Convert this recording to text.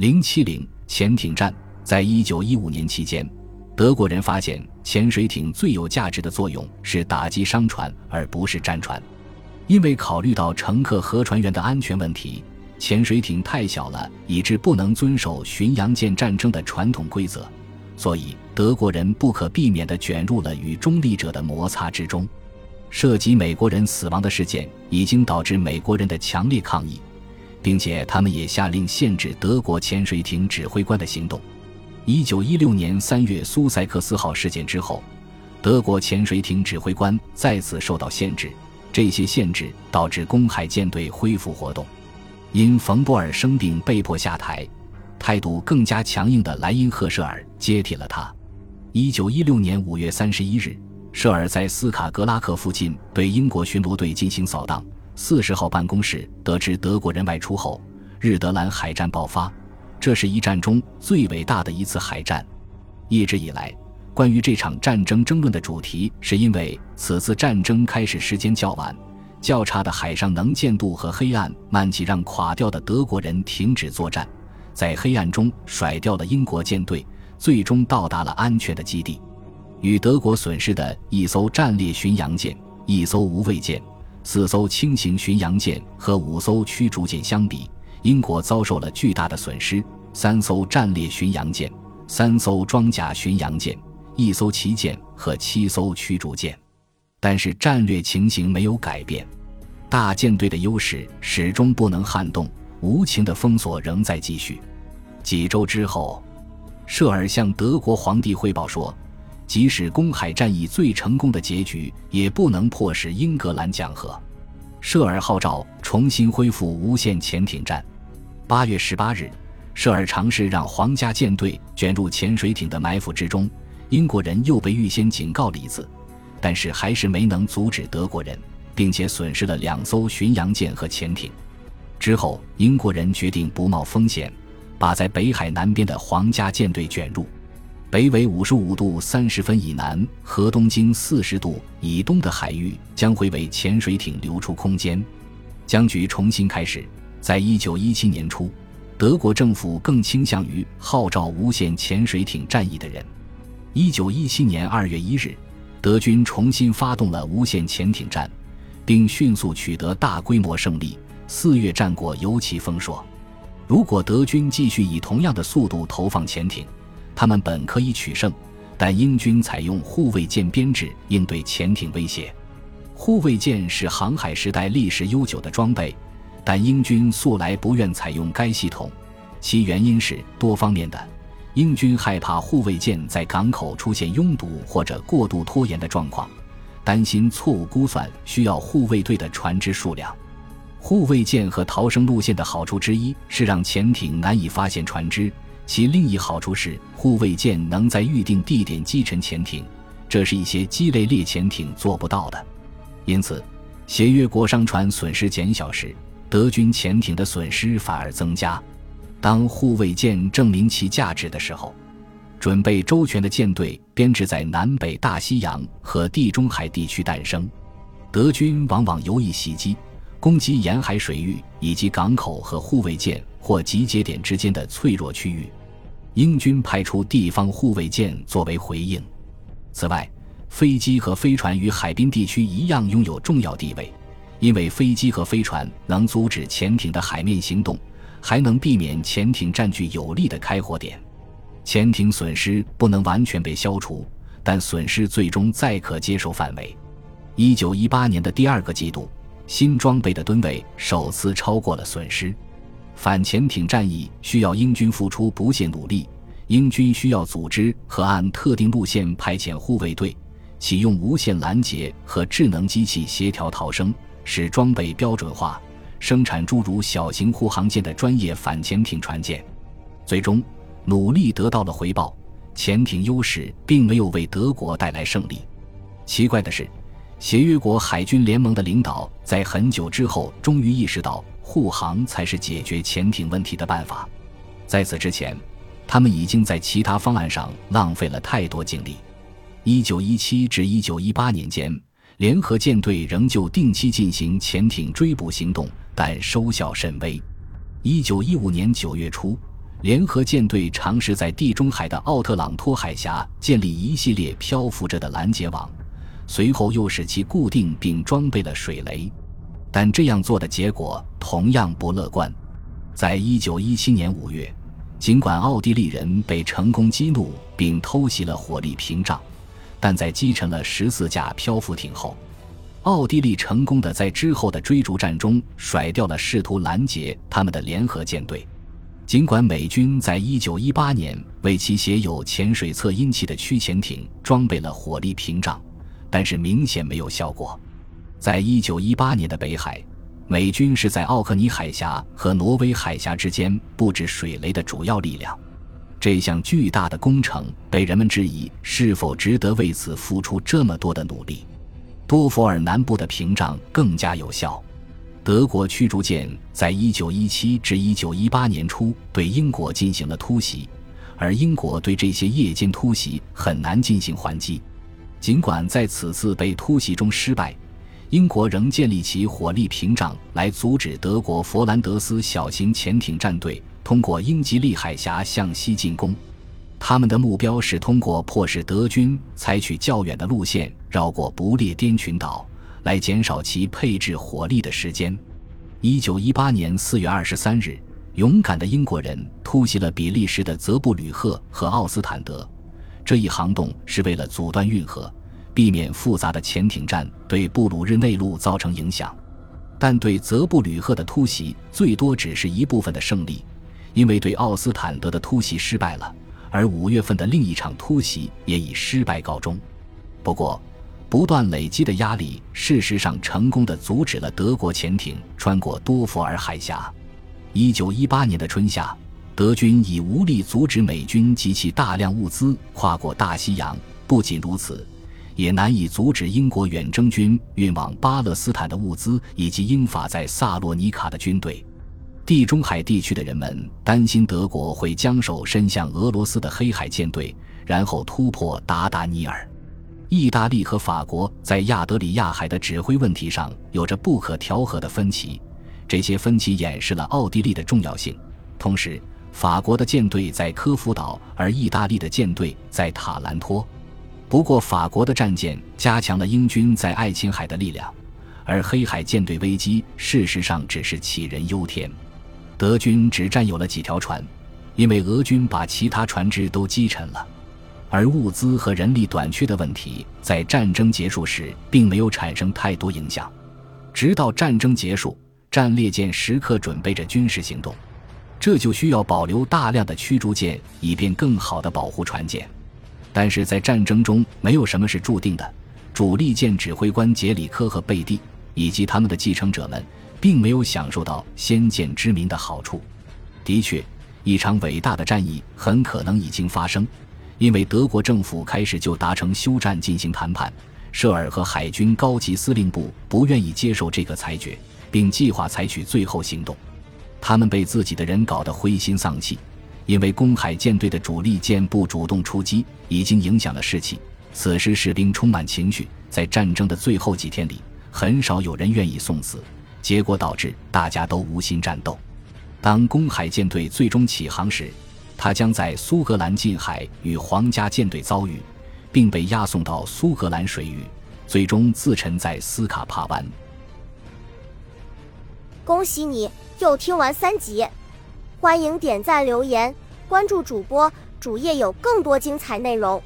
零七零潜艇战，在一九一五年期间，德国人发现潜水艇最有价值的作用是打击商船，而不是战船。因为考虑到乘客和船员的安全问题，潜水艇太小了，以致不能遵守巡洋舰战争的传统规则，所以德国人不可避免地卷入了与中立者的摩擦之中。涉及美国人死亡的事件已经导致美国人的强烈抗议。并且他们也下令限制德国潜水艇指挥官的行动。一九一六年三月苏塞克斯号事件之后，德国潜水艇指挥官再次受到限制。这些限制导致公海舰队恢复活动。因冯波尔生病被迫下台，态度更加强硬的莱因赫舍尔接替了他。一九一六年五月三十一日，舍尔在斯卡格拉克附近对英国巡逻队进行扫荡。四十号办公室得知德国人外出后，日德兰海战爆发，这是一战中最伟大的一次海战。一直以来，关于这场战争争论的主题是因为此次战争开始时间较晚，较差的海上能见度和黑暗慢起让垮掉的德国人停止作战，在黑暗中甩掉了英国舰队，最终到达了安全的基地。与德国损失的一艘战列巡洋舰，一艘无畏舰。四艘轻型巡洋舰和五艘驱逐舰相比，英国遭受了巨大的损失：三艘战列巡洋舰、三艘装甲巡洋舰、一艘旗舰和七艘驱逐舰。但是战略情形没有改变，大舰队的优势始终不能撼动，无情的封锁仍在继续。几周之后，舍尔向德国皇帝汇报说。即使公海战役最成功的结局，也不能迫使英格兰讲和。舍尔号召重新恢复无限潜艇战。八月十八日，舍尔尝试让皇家舰队卷入潜水艇的埋伏之中。英国人又被预先警告了一次，但是还是没能阻止德国人，并且损失了两艘巡洋舰和潜艇。之后，英国人决定不冒风险，把在北海南边的皇家舰队卷入。北纬五十五度三十分以南和东经四十度以东的海域将会为潜水艇留出空间。僵局重新开始。在一九一七年初，德国政府更倾向于号召无限潜水艇战役的人。一九一七年二月一日，德军重新发动了无限潜艇战，并迅速取得大规模胜利。四月战果尤其丰硕。如果德军继续以同样的速度投放潜艇，他们本可以取胜，但英军采用护卫舰编制应对潜艇威胁。护卫舰是航海时代历史悠久的装备，但英军素来不愿采用该系统，其原因是多方面的。英军害怕护卫舰在港口出现拥堵或者过度拖延的状况，担心错误估算需要护卫队的船只数量。护卫舰和逃生路线的好处之一是让潜艇难以发现船只。其另一好处是，护卫舰能在预定地点击沉潜艇，这是一些鸡肋猎潜艇做不到的。因此，协约国商船损失减小时，德军潜艇的损失反而增加。当护卫舰证明其价值的时候，准备周全的舰队编制在南北大西洋和地中海地区诞生。德军往往游弋袭击，攻击沿海水域以及港口和护卫舰或集结点之间的脆弱区域。英军派出地方护卫舰作为回应。此外，飞机和飞船与海滨地区一样拥有重要地位，因为飞机和飞船能阻止潜艇的海面行动，还能避免潜艇占据有利的开火点。潜艇损失不能完全被消除，但损失最终在可接受范围。一九一八年的第二个季度，新装备的吨位首次超过了损失。反潜艇战役需要英军付出不懈努力，英军需要组织和按特定路线派遣护卫队，启用无线拦截和智能机器协调逃生，使装备标准化，生产诸如小型护航舰的专业反潜艇船舰。最终，努力得到了回报，潜艇优势并没有为德国带来胜利。奇怪的是，协约国海军联盟的领导在很久之后终于意识到。护航才是解决潜艇问题的办法。在此之前，他们已经在其他方案上浪费了太多精力。一九一七至一九一八年间，联合舰队仍旧定期进行潜艇追捕行动，但收效甚微。一九一五年九月初，联合舰队尝试在地中海的奥特朗托海峡建立一系列漂浮着的拦截网，随后又使其固定并装备了水雷，但这样做的结果同样不乐观。在一九一七年五月，尽管奥地利人被成功激怒并偷袭了火力屏障，但在击沉了十四架漂浮艇后，奥地利成功的在之后的追逐战中甩掉了试图拦截他们的联合舰队。尽管美军在1918年为其写有潜水测音器的驱潜艇装备了火力屏障，但是明显没有效果。在1918年的北海，美军是在奥克尼海峡和挪威海峡之间布置水雷的主要力量。这项巨大的工程被人们质疑是否值得为此付出这么多的努力。多佛尔南部的屏障更加有效。德国驱逐舰在1917至1918年初对英国进行了突袭，而英国对这些夜间突袭很难进行还击。尽管在此次被突袭中失败，英国仍建立起火力屏障来阻止德国佛兰德斯小型潜艇战队通过英吉利海峡向西进攻。他们的目标是通过迫使德军采取较远的路线，绕过不列颠群岛。来减少其配置火力的时间。一九一八年四月二十三日，勇敢的英国人突袭了比利时的泽布吕赫和奥斯坦德。这一行动是为了阻断运河，避免复杂的潜艇战对布鲁日内陆造成影响。但对泽布吕赫的突袭最多只是一部分的胜利，因为对奥斯坦德的突袭失败了。而五月份的另一场突袭也以失败告终。不过，不断累积的压力，事实上成功的阻止了德国潜艇穿过多佛尔海峡。一九一八年的春夏，德军已无力阻止美军及其大量物资跨过大西洋。不仅如此，也难以阻止英国远征军运往巴勒斯坦的物资以及英法在萨洛尼卡的军队。地中海地区的人们担心德国会将手伸向俄罗斯的黑海舰队，然后突破达达尼尔。意大利和法国在亚德里亚海的指挥问题上有着不可调和的分歧，这些分歧掩饰了奥地利的重要性。同时，法国的舰队在科夫岛，而意大利的舰队在塔兰托。不过，法国的战舰加强了英军在爱琴海的力量，而黑海舰队危机事实上只是杞人忧天。德军只占有了几条船，因为俄军把其他船只都击沉了。而物资和人力短缺的问题在战争结束时并没有产生太多影响，直到战争结束，战列舰时刻准备着军事行动，这就需要保留大量的驱逐舰，以便更好地保护船舰。但是在战争中，没有什么是注定的。主力舰指挥官杰里科和贝蒂以及他们的继承者们，并没有享受到先见之明的好处。的确，一场伟大的战役很可能已经发生。因为德国政府开始就达成休战进行谈判，舍尔和海军高级司令部不愿意接受这个裁决，并计划采取最后行动。他们被自己的人搞得灰心丧气，因为公海舰队的主力舰不主动出击，已经影响了士气。此时士兵充满情绪，在战争的最后几天里，很少有人愿意送死，结果导致大家都无心战斗。当公海舰队最终起航时，他将在苏格兰近海与皇家舰队遭遇，并被押送到苏格兰水域，最终自沉在斯卡帕湾。恭喜你又听完三集，欢迎点赞、留言、关注主播，主页有更多精彩内容。